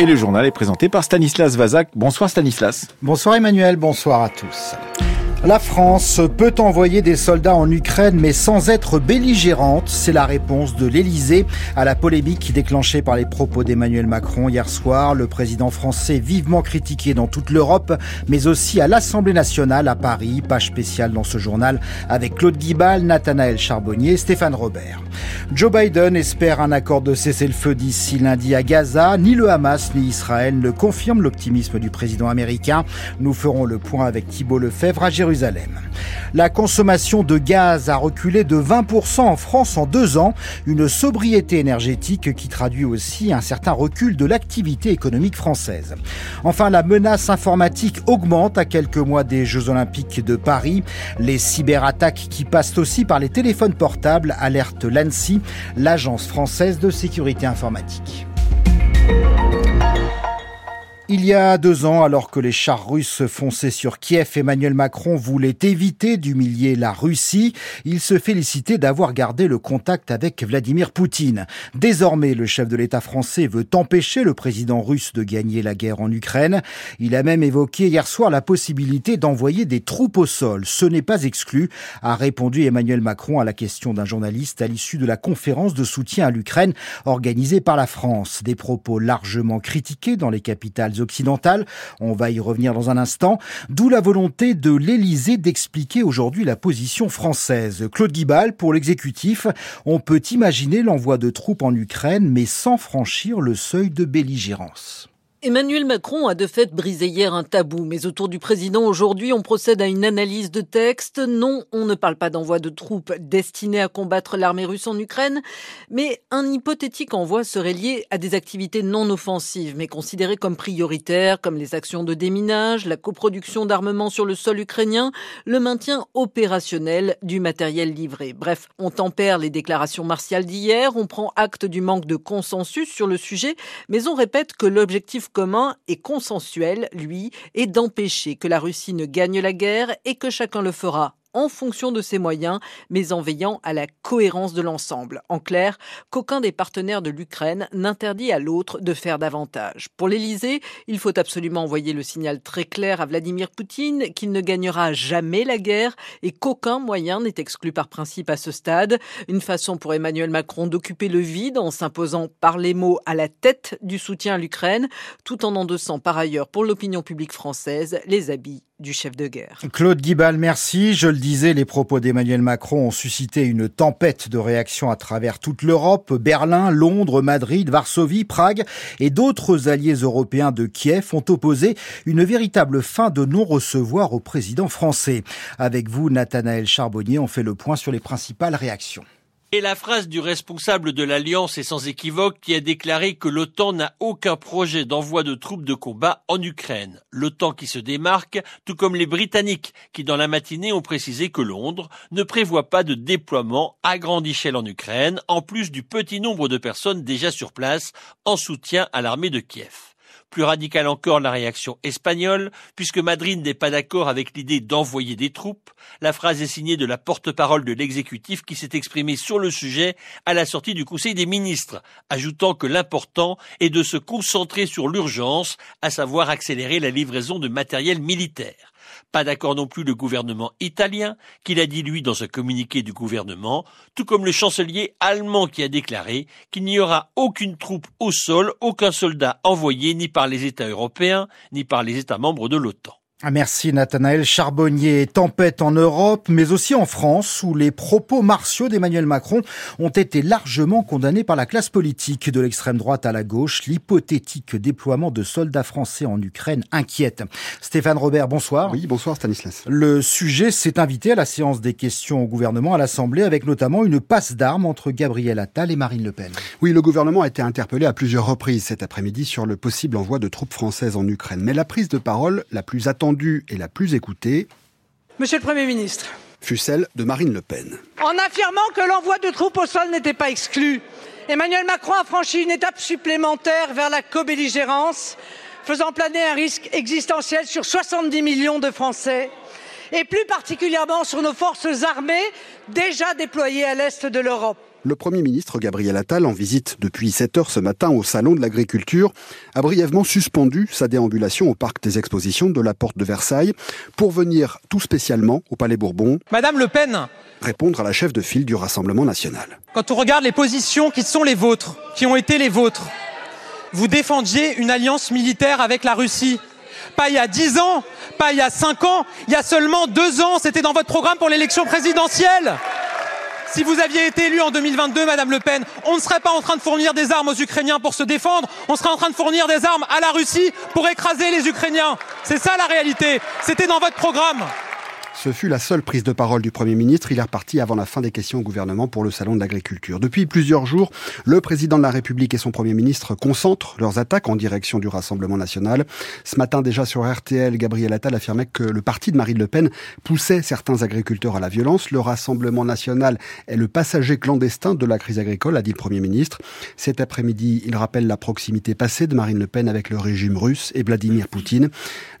Et le journal est présenté par Stanislas Vazak. Bonsoir Stanislas. Bonsoir Emmanuel, bonsoir à tous. La France peut envoyer des soldats en Ukraine mais sans être belligérante. C'est la réponse de l'Elysée à la polémique déclenchée par les propos d'Emmanuel Macron hier soir. Le président français vivement critiqué dans toute l'Europe mais aussi à l'Assemblée nationale à Paris. Page spéciale dans ce journal avec Claude Guibal, Nathanaël Charbonnier, Stéphane Robert. Joe Biden espère un accord de cessez-le-feu d'ici lundi à Gaza. Ni le Hamas ni Israël ne confirment l'optimisme du président américain. Nous ferons le point avec Thibault Lefebvre à Jérusalem. La consommation de gaz a reculé de 20% en France en deux ans, une sobriété énergétique qui traduit aussi un certain recul de l'activité économique française. Enfin, la menace informatique augmente à quelques mois des Jeux Olympiques de Paris. Les cyberattaques qui passent aussi par les téléphones portables alertent l'ANSI, l'agence française de sécurité informatique. Il y a deux ans, alors que les chars russes fonçaient sur Kiev, Emmanuel Macron voulait éviter d'humilier la Russie. Il se félicitait d'avoir gardé le contact avec Vladimir Poutine. Désormais, le chef de l'État français veut empêcher le président russe de gagner la guerre en Ukraine. Il a même évoqué hier soir la possibilité d'envoyer des troupes au sol. Ce n'est pas exclu, a répondu Emmanuel Macron à la question d'un journaliste à l'issue de la conférence de soutien à l'Ukraine organisée par la France. Des propos largement critiqués dans les capitales occidentales. On va y revenir dans un instant. D'où la volonté de l'Élysée d'expliquer aujourd'hui la position française. Claude Guibal, pour l'exécutif, on peut imaginer l'envoi de troupes en Ukraine, mais sans franchir le seuil de belligérance. Emmanuel Macron a de fait brisé hier un tabou, mais autour du président aujourd'hui, on procède à une analyse de texte. Non, on ne parle pas d'envoi de troupes destinées à combattre l'armée russe en Ukraine, mais un hypothétique envoi serait lié à des activités non offensives, mais considérées comme prioritaires, comme les actions de déminage, la coproduction d'armements sur le sol ukrainien, le maintien opérationnel du matériel livré. Bref, on tempère les déclarations martiales d'hier, on prend acte du manque de consensus sur le sujet, mais on répète que l'objectif commun et consensuel, lui, est d'empêcher que la Russie ne gagne la guerre et que chacun le fera en fonction de ses moyens, mais en veillant à la cohérence de l'ensemble. En clair, qu'aucun des partenaires de l'Ukraine n'interdit à l'autre de faire davantage. Pour l'Élysée, il faut absolument envoyer le signal très clair à Vladimir Poutine qu'il ne gagnera jamais la guerre et qu'aucun moyen n'est exclu par principe à ce stade. Une façon pour Emmanuel Macron d'occuper le vide en s'imposant par les mots à la tête du soutien à l'Ukraine, tout en endossant par ailleurs pour l'opinion publique française les habits du chef de guerre. Claude Guibal, merci. Le disais, les propos d'Emmanuel Macron ont suscité une tempête de réactions à travers toute l'Europe. Berlin, Londres, Madrid, Varsovie, Prague et d'autres alliés européens de Kiev ont opposé une véritable fin de non-recevoir au président français. Avec vous, Nathanaël Charbonnier, on fait le point sur les principales réactions. Et la phrase du responsable de l'Alliance est sans équivoque qui a déclaré que l'OTAN n'a aucun projet d'envoi de troupes de combat en Ukraine. L'OTAN qui se démarque, tout comme les Britanniques qui dans la matinée ont précisé que Londres ne prévoit pas de déploiement à grande échelle en Ukraine, en plus du petit nombre de personnes déjà sur place en soutien à l'armée de Kiev. Plus radicale encore la réaction espagnole, puisque Madrid n'est pas d'accord avec l'idée d'envoyer des troupes. La phrase est signée de la porte-parole de l'exécutif qui s'est exprimé sur le sujet à la sortie du Conseil des ministres, ajoutant que l'important est de se concentrer sur l'urgence, à savoir accélérer la livraison de matériel militaire. Pas d'accord non plus le gouvernement italien, qui l'a dit lui dans un communiqué du gouvernement, tout comme le chancelier allemand qui a déclaré qu'il n'y aura aucune troupe au sol, aucun soldat envoyé ni par les États européens, ni par les États membres de l'OTAN. Ah, merci Nathanaël Charbonnier. Tempête en Europe, mais aussi en France, où les propos martiaux d'Emmanuel Macron ont été largement condamnés par la classe politique, de l'extrême droite à la gauche. L'hypothétique déploiement de soldats français en Ukraine inquiète. Stéphane Robert, bonsoir. Oui, bonsoir Stanislas. Le sujet s'est invité à la séance des questions au gouvernement à l'Assemblée, avec notamment une passe d'armes entre Gabriel Attal et Marine Le Pen. Oui, le gouvernement a été interpellé à plusieurs reprises cet après-midi sur le possible envoi de troupes françaises en Ukraine. Mais la prise de parole la plus attendue et la plus écoutée, Monsieur le Premier ministre, fut celle de Marine Le Pen. En affirmant que l'envoi de troupes au sol n'était pas exclu, Emmanuel Macron a franchi une étape supplémentaire vers la co-belligérance, faisant planer un risque existentiel sur 70 millions de Français et plus particulièrement sur nos forces armées déjà déployées à l'est de l'Europe. Le Premier ministre Gabriel Attal, en visite depuis 7 heures ce matin au Salon de l'Agriculture, a brièvement suspendu sa déambulation au Parc des Expositions de la Porte de Versailles pour venir tout spécialement au Palais Bourbon. Madame Le Pen Répondre à la chef de file du Rassemblement national. Quand on regarde les positions qui sont les vôtres, qui ont été les vôtres, vous défendiez une alliance militaire avec la Russie. Pas il y a 10 ans, pas il y a 5 ans, il y a seulement 2 ans, c'était dans votre programme pour l'élection présidentielle. Si vous aviez été élu en 2022, Madame Le Pen, on ne serait pas en train de fournir des armes aux Ukrainiens pour se défendre, on serait en train de fournir des armes à la Russie pour écraser les Ukrainiens. C'est ça la réalité. C'était dans votre programme. Ce fut la seule prise de parole du Premier ministre. Il est reparti avant la fin des questions au gouvernement pour le Salon de l'agriculture. Depuis plusieurs jours, le président de la République et son Premier ministre concentrent leurs attaques en direction du Rassemblement national. Ce matin déjà sur RTL, Gabriel Attal affirmait que le parti de Marine Le Pen poussait certains agriculteurs à la violence. Le Rassemblement national est le passager clandestin de la crise agricole, a dit le Premier ministre. Cet après-midi, il rappelle la proximité passée de Marine Le Pen avec le régime russe et Vladimir Poutine.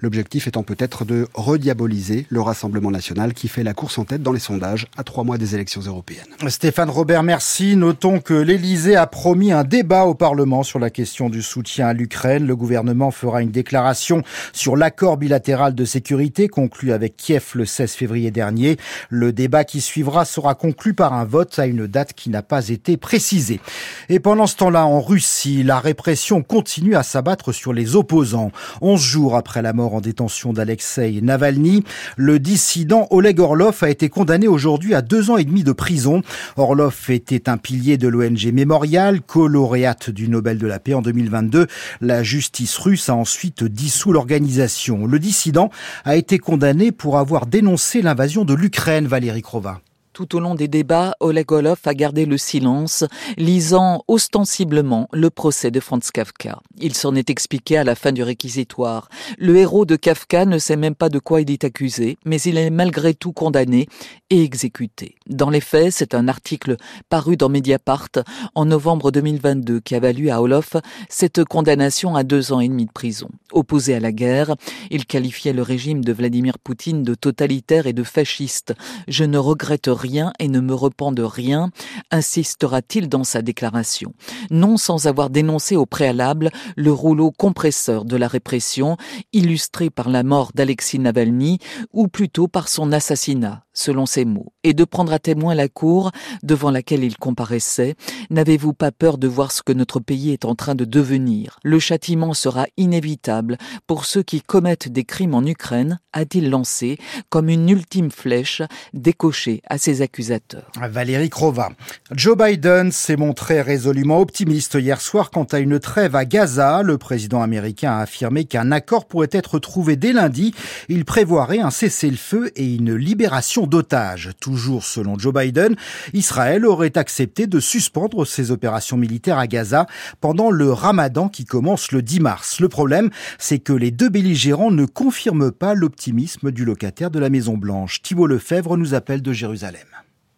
L'objectif étant peut-être de rediaboliser le Rassemblement national qui fait la course en tête dans les sondages à trois mois des élections européennes. Stéphane Robert, merci. Notons que l'Elysée a promis un débat au Parlement sur la question du soutien à l'Ukraine. Le gouvernement fera une déclaration sur l'accord bilatéral de sécurité conclu avec Kiev le 16 février dernier. Le débat qui suivra sera conclu par un vote à une date qui n'a pas été précisée. Et pendant ce temps-là, en Russie, la répression continue à s'abattre sur les opposants. Onze jours après la mort en détention d'Alexei Navalny, le dissident Oleg Orlov a été condamné aujourd'hui à deux ans et demi de prison. Orlov était un pilier de l'ONG Mémorial, co-lauréate du Nobel de la paix en 2022. La justice russe a ensuite dissous l'organisation. Le dissident a été condamné pour avoir dénoncé l'invasion de l'Ukraine, Valérie Krova. Tout au long des débats, Oleg Orlov a gardé le silence, lisant ostensiblement le procès de Franz Kafka. Il s'en est expliqué à la fin du réquisitoire. Le héros de Kafka ne sait même pas de quoi il est accusé, mais il est malgré tout condamné et exécuté. Dans les faits, c'est un article paru dans Mediapart en novembre 2022 qui a valu à Olof cette condamnation à deux ans et demi de prison. Opposé à la guerre, il qualifiait le régime de Vladimir Poutine de totalitaire et de fasciste. Je ne regrette rien et ne me repens de rien, insistera-t-il dans sa déclaration. Non sans avoir dénoncé au préalable le rouleau compresseur de la répression, illustré par la mort d'Alexis Navalny, ou plutôt par son assassinat, selon ses mots, et de prendre à témoin la cour devant laquelle il comparaissait. N'avez-vous pas peur de voir ce que notre pays est en train de devenir? Le châtiment sera inévitable pour ceux qui commettent des crimes en Ukraine, a-t-il lancé, comme une ultime flèche décochée à ses accusateurs. Valérie Krova. Joe Biden s'est montré résolument optimiste hier soir quant à une trêve à Gaza. Le président américain a affirmé qu'un accord pourrait être trouvé dès lundi. Il prévoirait un cessez-le-feu et une libération d'otages. Toujours selon Joe Biden, Israël aurait accepté de suspendre ses opérations militaires à Gaza pendant le ramadan qui commence le 10 mars. Le problème, c'est que les deux belligérants ne confirment pas l'optimisme du locataire de la Maison Blanche. Thibault Lefebvre nous appelle de Jérusalem.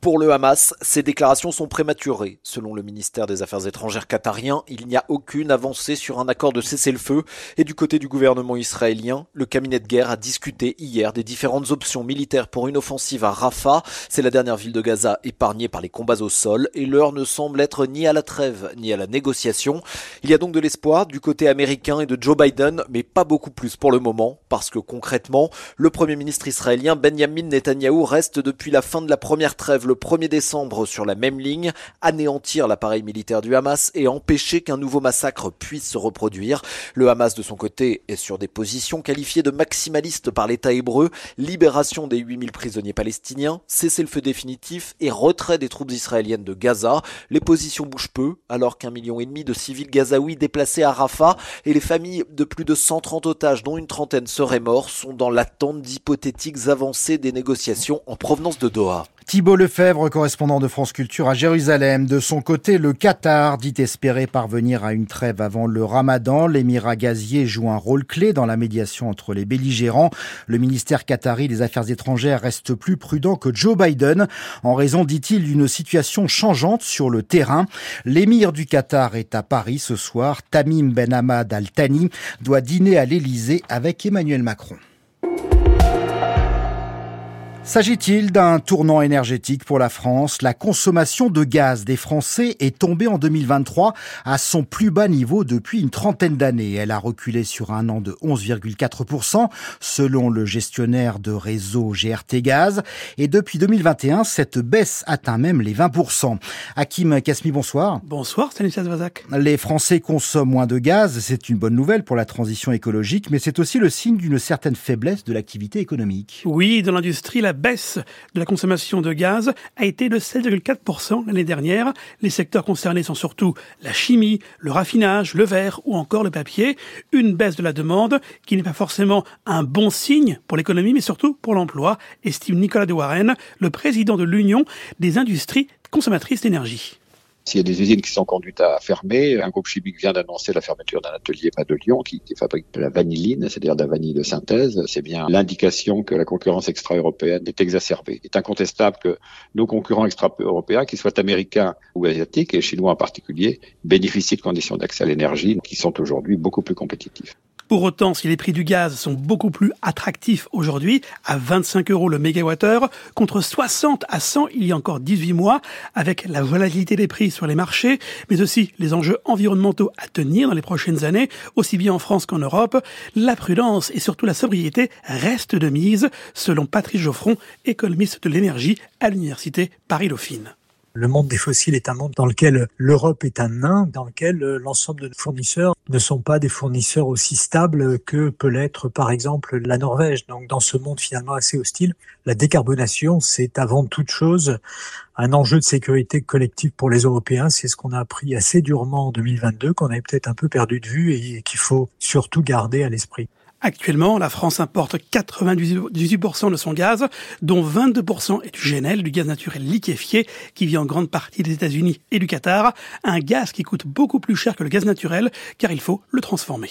Pour le Hamas, ces déclarations sont prématurées. Selon le ministère des Affaires étrangères qatarien, il n'y a aucune avancée sur un accord de cessez-le-feu. Et du côté du gouvernement israélien, le cabinet de guerre a discuté hier des différentes options militaires pour une offensive à Rafah. C'est la dernière ville de Gaza épargnée par les combats au sol et l'heure ne semble être ni à la trêve ni à la négociation. Il y a donc de l'espoir du côté américain et de Joe Biden, mais pas beaucoup plus pour le moment, parce que concrètement, le premier ministre israélien Benjamin Netanyahou reste depuis la fin de la première trêve le 1er décembre sur la même ligne, anéantir l'appareil militaire du Hamas et empêcher qu'un nouveau massacre puisse se reproduire. Le Hamas de son côté est sur des positions qualifiées de maximalistes par l'État hébreu, libération des 8000 prisonniers palestiniens, cessez-le-feu définitif et retrait des troupes israéliennes de Gaza. Les positions bougent peu, alors qu'un million et demi de civils gazaouis déplacés à Rafah et les familles de plus de 130 otages dont une trentaine seraient morts sont dans l'attente d'hypothétiques avancées des négociations en provenance de Doha. Thibault Lefebvre, correspondant de France Culture à Jérusalem. De son côté, le Qatar dit espérer parvenir à une trêve avant le ramadan. L'émirat gazier joue un rôle clé dans la médiation entre les belligérants. Le ministère qatari des Affaires étrangères reste plus prudent que Joe Biden en raison, dit-il, d'une situation changeante sur le terrain. L'émir du Qatar est à Paris ce soir. Tamim Ben Hamad Al Thani doit dîner à l'Élysée avec Emmanuel Macron. S'agit-il d'un tournant énergétique pour la France? La consommation de gaz des Français est tombée en 2023 à son plus bas niveau depuis une trentaine d'années. Elle a reculé sur un an de 11,4% selon le gestionnaire de réseau GRT Gaz. Et depuis 2021, cette baisse atteint même les 20%. Hakim Kasmi, bonsoir. Bonsoir Stanislas Vazak. Les Français consomment moins de gaz, c'est une bonne nouvelle pour la transition écologique, mais c'est aussi le signe d'une certaine faiblesse de l'activité économique. Oui, dans l'industrie, la baisse de la consommation de gaz a été de 7,4% l'année dernière. Les secteurs concernés sont surtout la chimie, le raffinage, le verre ou encore le papier. Une baisse de la demande qui n'est pas forcément un bon signe pour l'économie, mais surtout pour l'emploi, estime Nicolas de Warren, le président de l'Union des industries consommatrices d'énergie. S'il y a des usines qui sont conduites à fermer, un groupe chimique vient d'annoncer la fermeture d'un atelier pas de Lyon qui, fabrique de la vanilline, c'est-à-dire de la vanille de synthèse. C'est bien l'indication que la concurrence extra-européenne est exacerbée. Il est incontestable que nos concurrents extra-européens, qu'ils soient américains ou asiatiques, et chinois en particulier, bénéficient de conditions d'accès à l'énergie qui sont aujourd'hui beaucoup plus compétitives. Pour autant, si les prix du gaz sont beaucoup plus attractifs aujourd'hui, à 25 euros le mégawattheure, contre 60 à 100 il y a encore 18 mois, avec la volatilité des prix sur les marchés, mais aussi les enjeux environnementaux à tenir dans les prochaines années, aussi bien en France qu'en Europe, la prudence et surtout la sobriété restent de mise, selon Patrice Geoffron, économiste de l'énergie à l'université Paris-Dauphine. Le monde des fossiles est un monde dans lequel l'Europe est un nain, dans lequel euh, l'ensemble de fournisseurs ne sont pas des fournisseurs aussi stables que peut l'être par exemple la Norvège. Donc dans ce monde finalement assez hostile, la décarbonation, c'est avant toute chose un enjeu de sécurité collective pour les Européens. C'est ce qu'on a appris assez durement en 2022, qu'on avait peut-être un peu perdu de vue et qu'il faut surtout garder à l'esprit. Actuellement, la France importe 98% de son gaz, dont 22% est du GNL, du gaz naturel liquéfié, qui vient en grande partie des États-Unis et du Qatar. Un gaz qui coûte beaucoup plus cher que le gaz naturel, car il faut le transformer.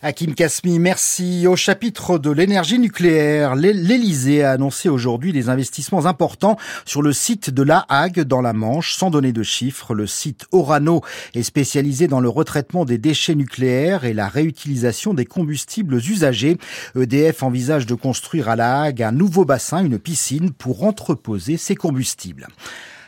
Hakim Kasmi, merci. Au chapitre de l'énergie nucléaire, l'Elysée a annoncé aujourd'hui des investissements importants sur le site de La Hague dans la Manche, sans donner de chiffres. Le site Orano est spécialisé dans le retraitement des déchets nucléaires et la réutilisation des combustibles usagés EDF envisage de construire à La Hague un nouveau bassin, une piscine, pour entreposer ses combustibles.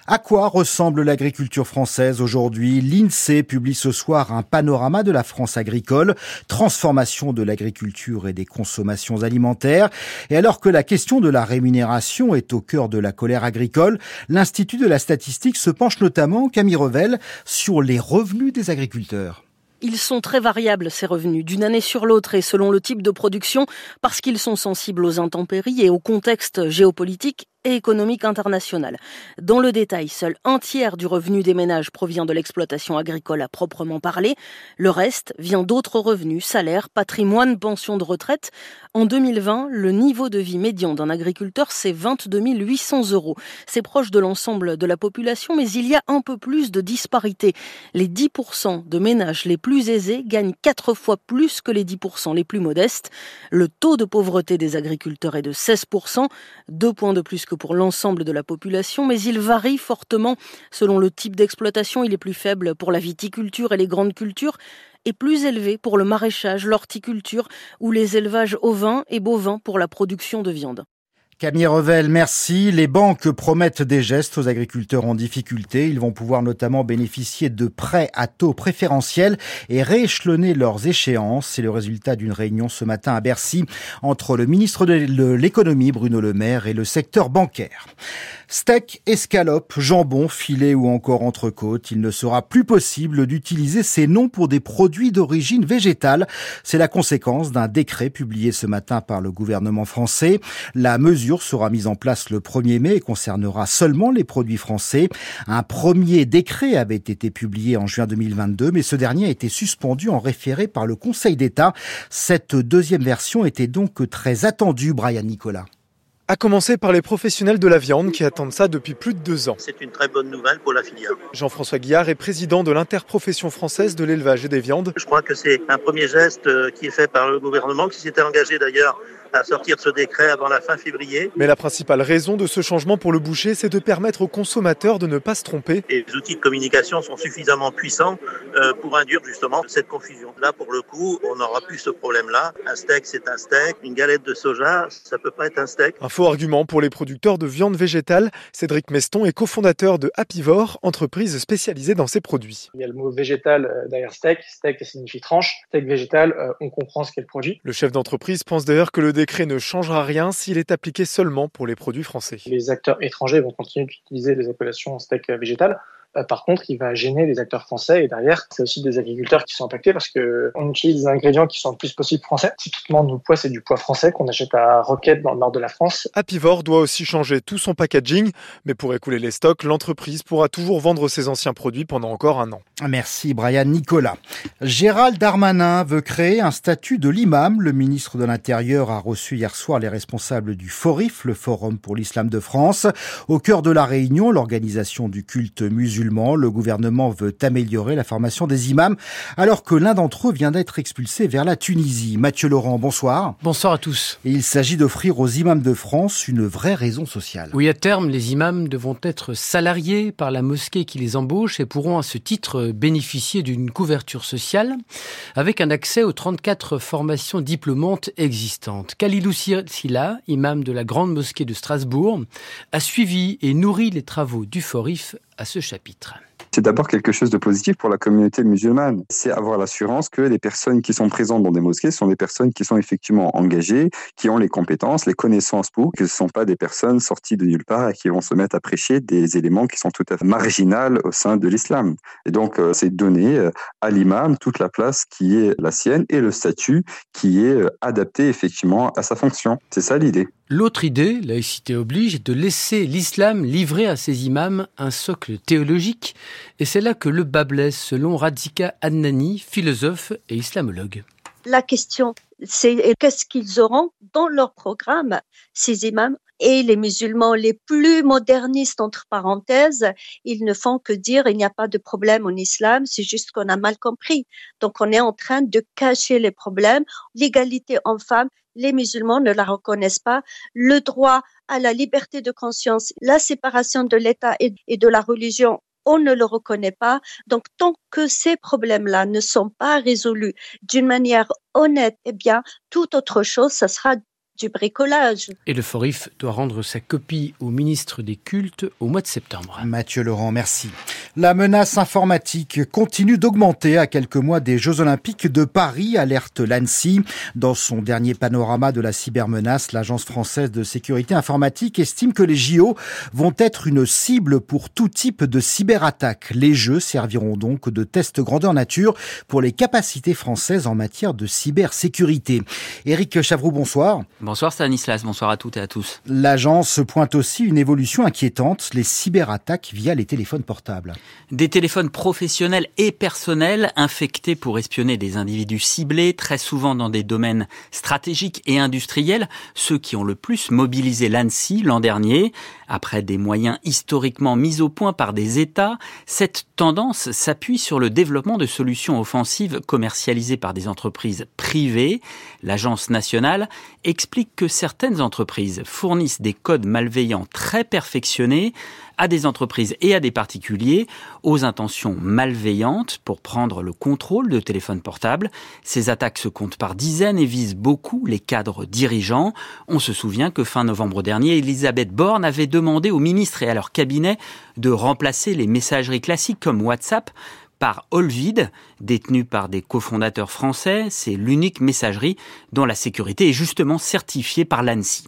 À quoi ressemble l'agriculture française aujourd'hui? L'INSEE publie ce soir un panorama de la France agricole, transformation de l'agriculture et des consommations alimentaires. Et alors que la question de la rémunération est au cœur de la colère agricole, l'Institut de la statistique se penche notamment, Camille Revel, sur les revenus des agriculteurs. Ils sont très variables, ces revenus, d'une année sur l'autre et selon le type de production, parce qu'ils sont sensibles aux intempéries et au contexte géopolitique et économique internationale. Dans le détail, seul un tiers du revenu des ménages provient de l'exploitation agricole à proprement parler. Le reste vient d'autres revenus, salaires, patrimoine, pensions de retraite. En 2020, le niveau de vie médian d'un agriculteur, c'est 22 800 euros. C'est proche de l'ensemble de la population, mais il y a un peu plus de disparité. Les 10% de ménages les plus aisés gagnent quatre fois plus que les 10% les plus modestes. Le taux de pauvreté des agriculteurs est de 16%, deux points de plus que pour l'ensemble de la population, mais il varie fortement selon le type d'exploitation. Il est plus faible pour la viticulture et les grandes cultures et plus élevé pour le maraîchage, l'horticulture ou les élevages ovins et bovins pour la production de viande. Camille Revel, merci. Les banques promettent des gestes aux agriculteurs en difficulté. Ils vont pouvoir notamment bénéficier de prêts à taux préférentiels et rééchelonner leurs échéances. C'est le résultat d'une réunion ce matin à Bercy entre le ministre de l'économie, Bruno Le Maire, et le secteur bancaire. Steak, escalope, jambon, filet ou encore entrecôte, il ne sera plus possible d'utiliser ces noms pour des produits d'origine végétale. C'est la conséquence d'un décret publié ce matin par le gouvernement français. La mesure sera mise en place le 1er mai et concernera seulement les produits français. Un premier décret avait été publié en juin 2022, mais ce dernier a été suspendu en référé par le Conseil d'État. Cette deuxième version était donc très attendue, Brian Nicolas. À commencer par les professionnels de la viande qui attendent ça depuis plus de deux ans. C'est une très bonne nouvelle pour la filière. Jean-François Guillard est président de l'interprofession française de l'élevage et des viandes. Je crois que c'est un premier geste euh, qui est fait par le gouvernement, qui s'était engagé d'ailleurs à sortir ce décret avant la fin février. Mais la principale raison de ce changement pour le boucher, c'est de permettre aux consommateurs de ne pas se tromper. Et les outils de communication sont suffisamment puissants euh, pour induire justement cette confusion. Là, pour le coup, on n'aura plus ce problème-là. Un steak, c'est un steak. Une galette de soja, ça peut pas être un steak. Un faux argument pour les producteurs de viande végétale. Cédric Meston est cofondateur de Happyvore, entreprise spécialisée dans ces produits. Il y a le mot végétal euh, derrière steak. Steak signifie tranche. Steak végétal, euh, on comprend ce qu'est le produit. Le chef d'entreprise pense d'ailleurs que le décret ne changera rien s'il est appliqué seulement pour les produits français. Les acteurs étrangers vont continuer d'utiliser les appellations steak végétal. Euh, par contre, il va gêner les acteurs français et derrière, c'est aussi des agriculteurs qui sont impactés parce que on utilise des ingrédients qui sont le plus possible français. Typiquement, nos pois, c'est du pois français qu'on achète à Roquette dans le nord de la France. Happyvore doit aussi changer tout son packaging, mais pour écouler les stocks, l'entreprise pourra toujours vendre ses anciens produits pendant encore un an. Merci Brian Nicolas. Gérald Darmanin veut créer un statut de l'imam. Le ministre de l'Intérieur a reçu hier soir les responsables du FORIF, le Forum pour l'Islam de France. Au cœur de la réunion, l'organisation du culte musulman, le gouvernement veut améliorer la formation des imams, alors que l'un d'entre eux vient d'être expulsé vers la Tunisie. Mathieu Laurent, bonsoir. Bonsoir à tous. Et il s'agit d'offrir aux imams de France une vraie raison sociale. Oui, à terme, les imams devront être salariés par la mosquée qui les embauche et pourront à ce titre bénéficier d'une couverture sociale avec un accès aux 34 formations diplômantes existantes. Khalilou Silla, imam de la Grande Mosquée de Strasbourg, a suivi et nourri les travaux du FORIF à ce chapitre. C'est d'abord quelque chose de positif pour la communauté musulmane. C'est avoir l'assurance que les personnes qui sont présentes dans des mosquées sont des personnes qui sont effectivement engagées, qui ont les compétences, les connaissances pour, que ce ne sont pas des personnes sorties de nulle part et qui vont se mettre à prêcher des éléments qui sont tout à fait marginaux au sein de l'islam. Et donc, euh, c'est donner euh, à l'imam toute la place qui est la sienne et le statut qui est euh, adapté effectivement à sa fonction. C'est ça l'idée. L'autre idée, laïcité oblige, est de laisser l'islam livrer à ses imams un socle théologique, et c'est là que le bas blesse, selon Radhika Adnani, philosophe et islamologue. La question, c'est qu'est-ce qu'ils auront dans leur programme, ces imams? Et les musulmans les plus modernistes, entre parenthèses, ils ne font que dire il n'y a pas de problème en islam, c'est juste qu'on a mal compris. Donc on est en train de cacher les problèmes. L'égalité femmes, les musulmans ne la reconnaissent pas. Le droit à la liberté de conscience, la séparation de l'État et de la religion, on ne le reconnaît pas. Donc, tant que ces problèmes-là ne sont pas résolus d'une manière honnête, eh bien, toute autre chose, ça sera du bricolage. Et le Forif doit rendre sa copie au ministre des Cultes au mois de septembre. Mathieu Laurent, merci. La menace informatique continue d'augmenter à quelques mois des Jeux Olympiques de Paris, alerte l'ANSI. Dans son dernier panorama de la cybermenace, l'Agence française de sécurité informatique estime que les JO vont être une cible pour tout type de cyberattaque. Les Jeux serviront donc de test grandeur nature pour les capacités françaises en matière de cybersécurité. Éric Chavroux, bonsoir. Bonsoir Stanislas, bonsoir à toutes et à tous. L'agence pointe aussi une évolution inquiétante, les cyberattaques via les téléphones portables. Des téléphones professionnels et personnels infectés pour espionner des individus ciblés, très souvent dans des domaines stratégiques et industriels, ceux qui ont le plus mobilisé l'ANSI l'an dernier. Après des moyens historiquement mis au point par des États, cette tendance s'appuie sur le développement de solutions offensives commercialisées par des entreprises privées. L'agence nationale explique que certaines entreprises fournissent des codes malveillants très perfectionnés à des entreprises et à des particuliers aux intentions malveillantes pour prendre le contrôle de téléphones portables. Ces attaques se comptent par dizaines et visent beaucoup les cadres dirigeants. On se souvient que fin novembre dernier, Elisabeth Borne avait demandé aux ministres et à leur cabinet de remplacer les messageries classiques comme WhatsApp par Olvid, détenu par des cofondateurs français. C'est l'unique messagerie dont la sécurité est justement certifiée par l'ANSI.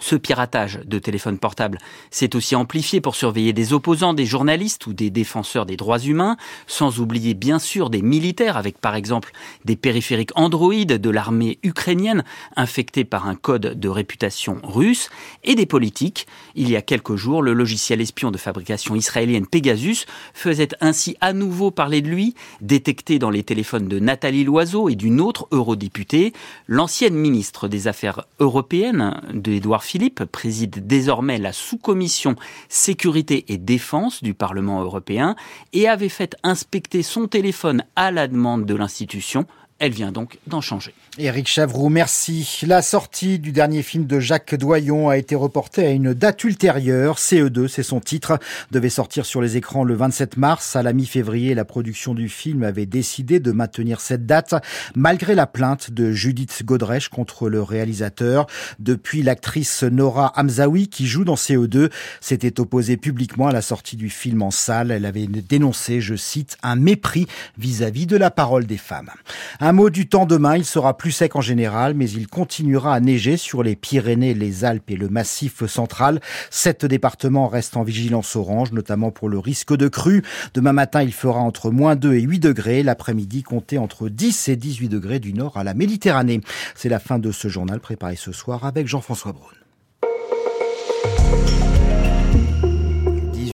Ce piratage de téléphones portables s'est aussi amplifié pour surveiller des opposants, des journalistes ou des défenseurs des droits humains, sans oublier bien sûr des militaires avec par exemple des périphériques Android de l'armée ukrainienne infectés par un code de réputation russe, et des politiques. Il y a quelques jours, le logiciel espion de fabrication israélienne Pegasus faisait ainsi à nouveau parler de lui, détecté dans les téléphones de Nathalie Loiseau et d'une autre eurodéputée, l'ancienne ministre des Affaires européennes d'Edouard Philippe préside désormais la sous-commission sécurité et défense du Parlement européen et avait fait inspecter son téléphone à la demande de l'institution Elle vient donc d'en changer. Éric Chavroux, merci. La sortie du dernier film de Jacques Doyon a été reportée à une date ultérieure. CE2, c'est son titre, devait sortir sur les écrans le 27 mars. À la mi-février, la production du film avait décidé de maintenir cette date, malgré la plainte de Judith Godrèche contre le réalisateur. Depuis, l'actrice Nora Hamzaoui, qui joue dans CE2, s'était opposée publiquement à la sortie du film en salle. Elle avait dénoncé, je cite, un mépris vis-à-vis de la parole des femmes. Un mot du temps demain, il sera plus sec en général, mais il continuera à neiger sur les Pyrénées, les Alpes et le Massif central. Sept départements restent en vigilance orange, notamment pour le risque de crue. Demain matin, il fera entre moins 2 et 8 degrés. L'après-midi, comptez entre 10 et 18 degrés du nord à la Méditerranée. C'est la fin de ce journal préparé ce soir avec Jean-François Braun.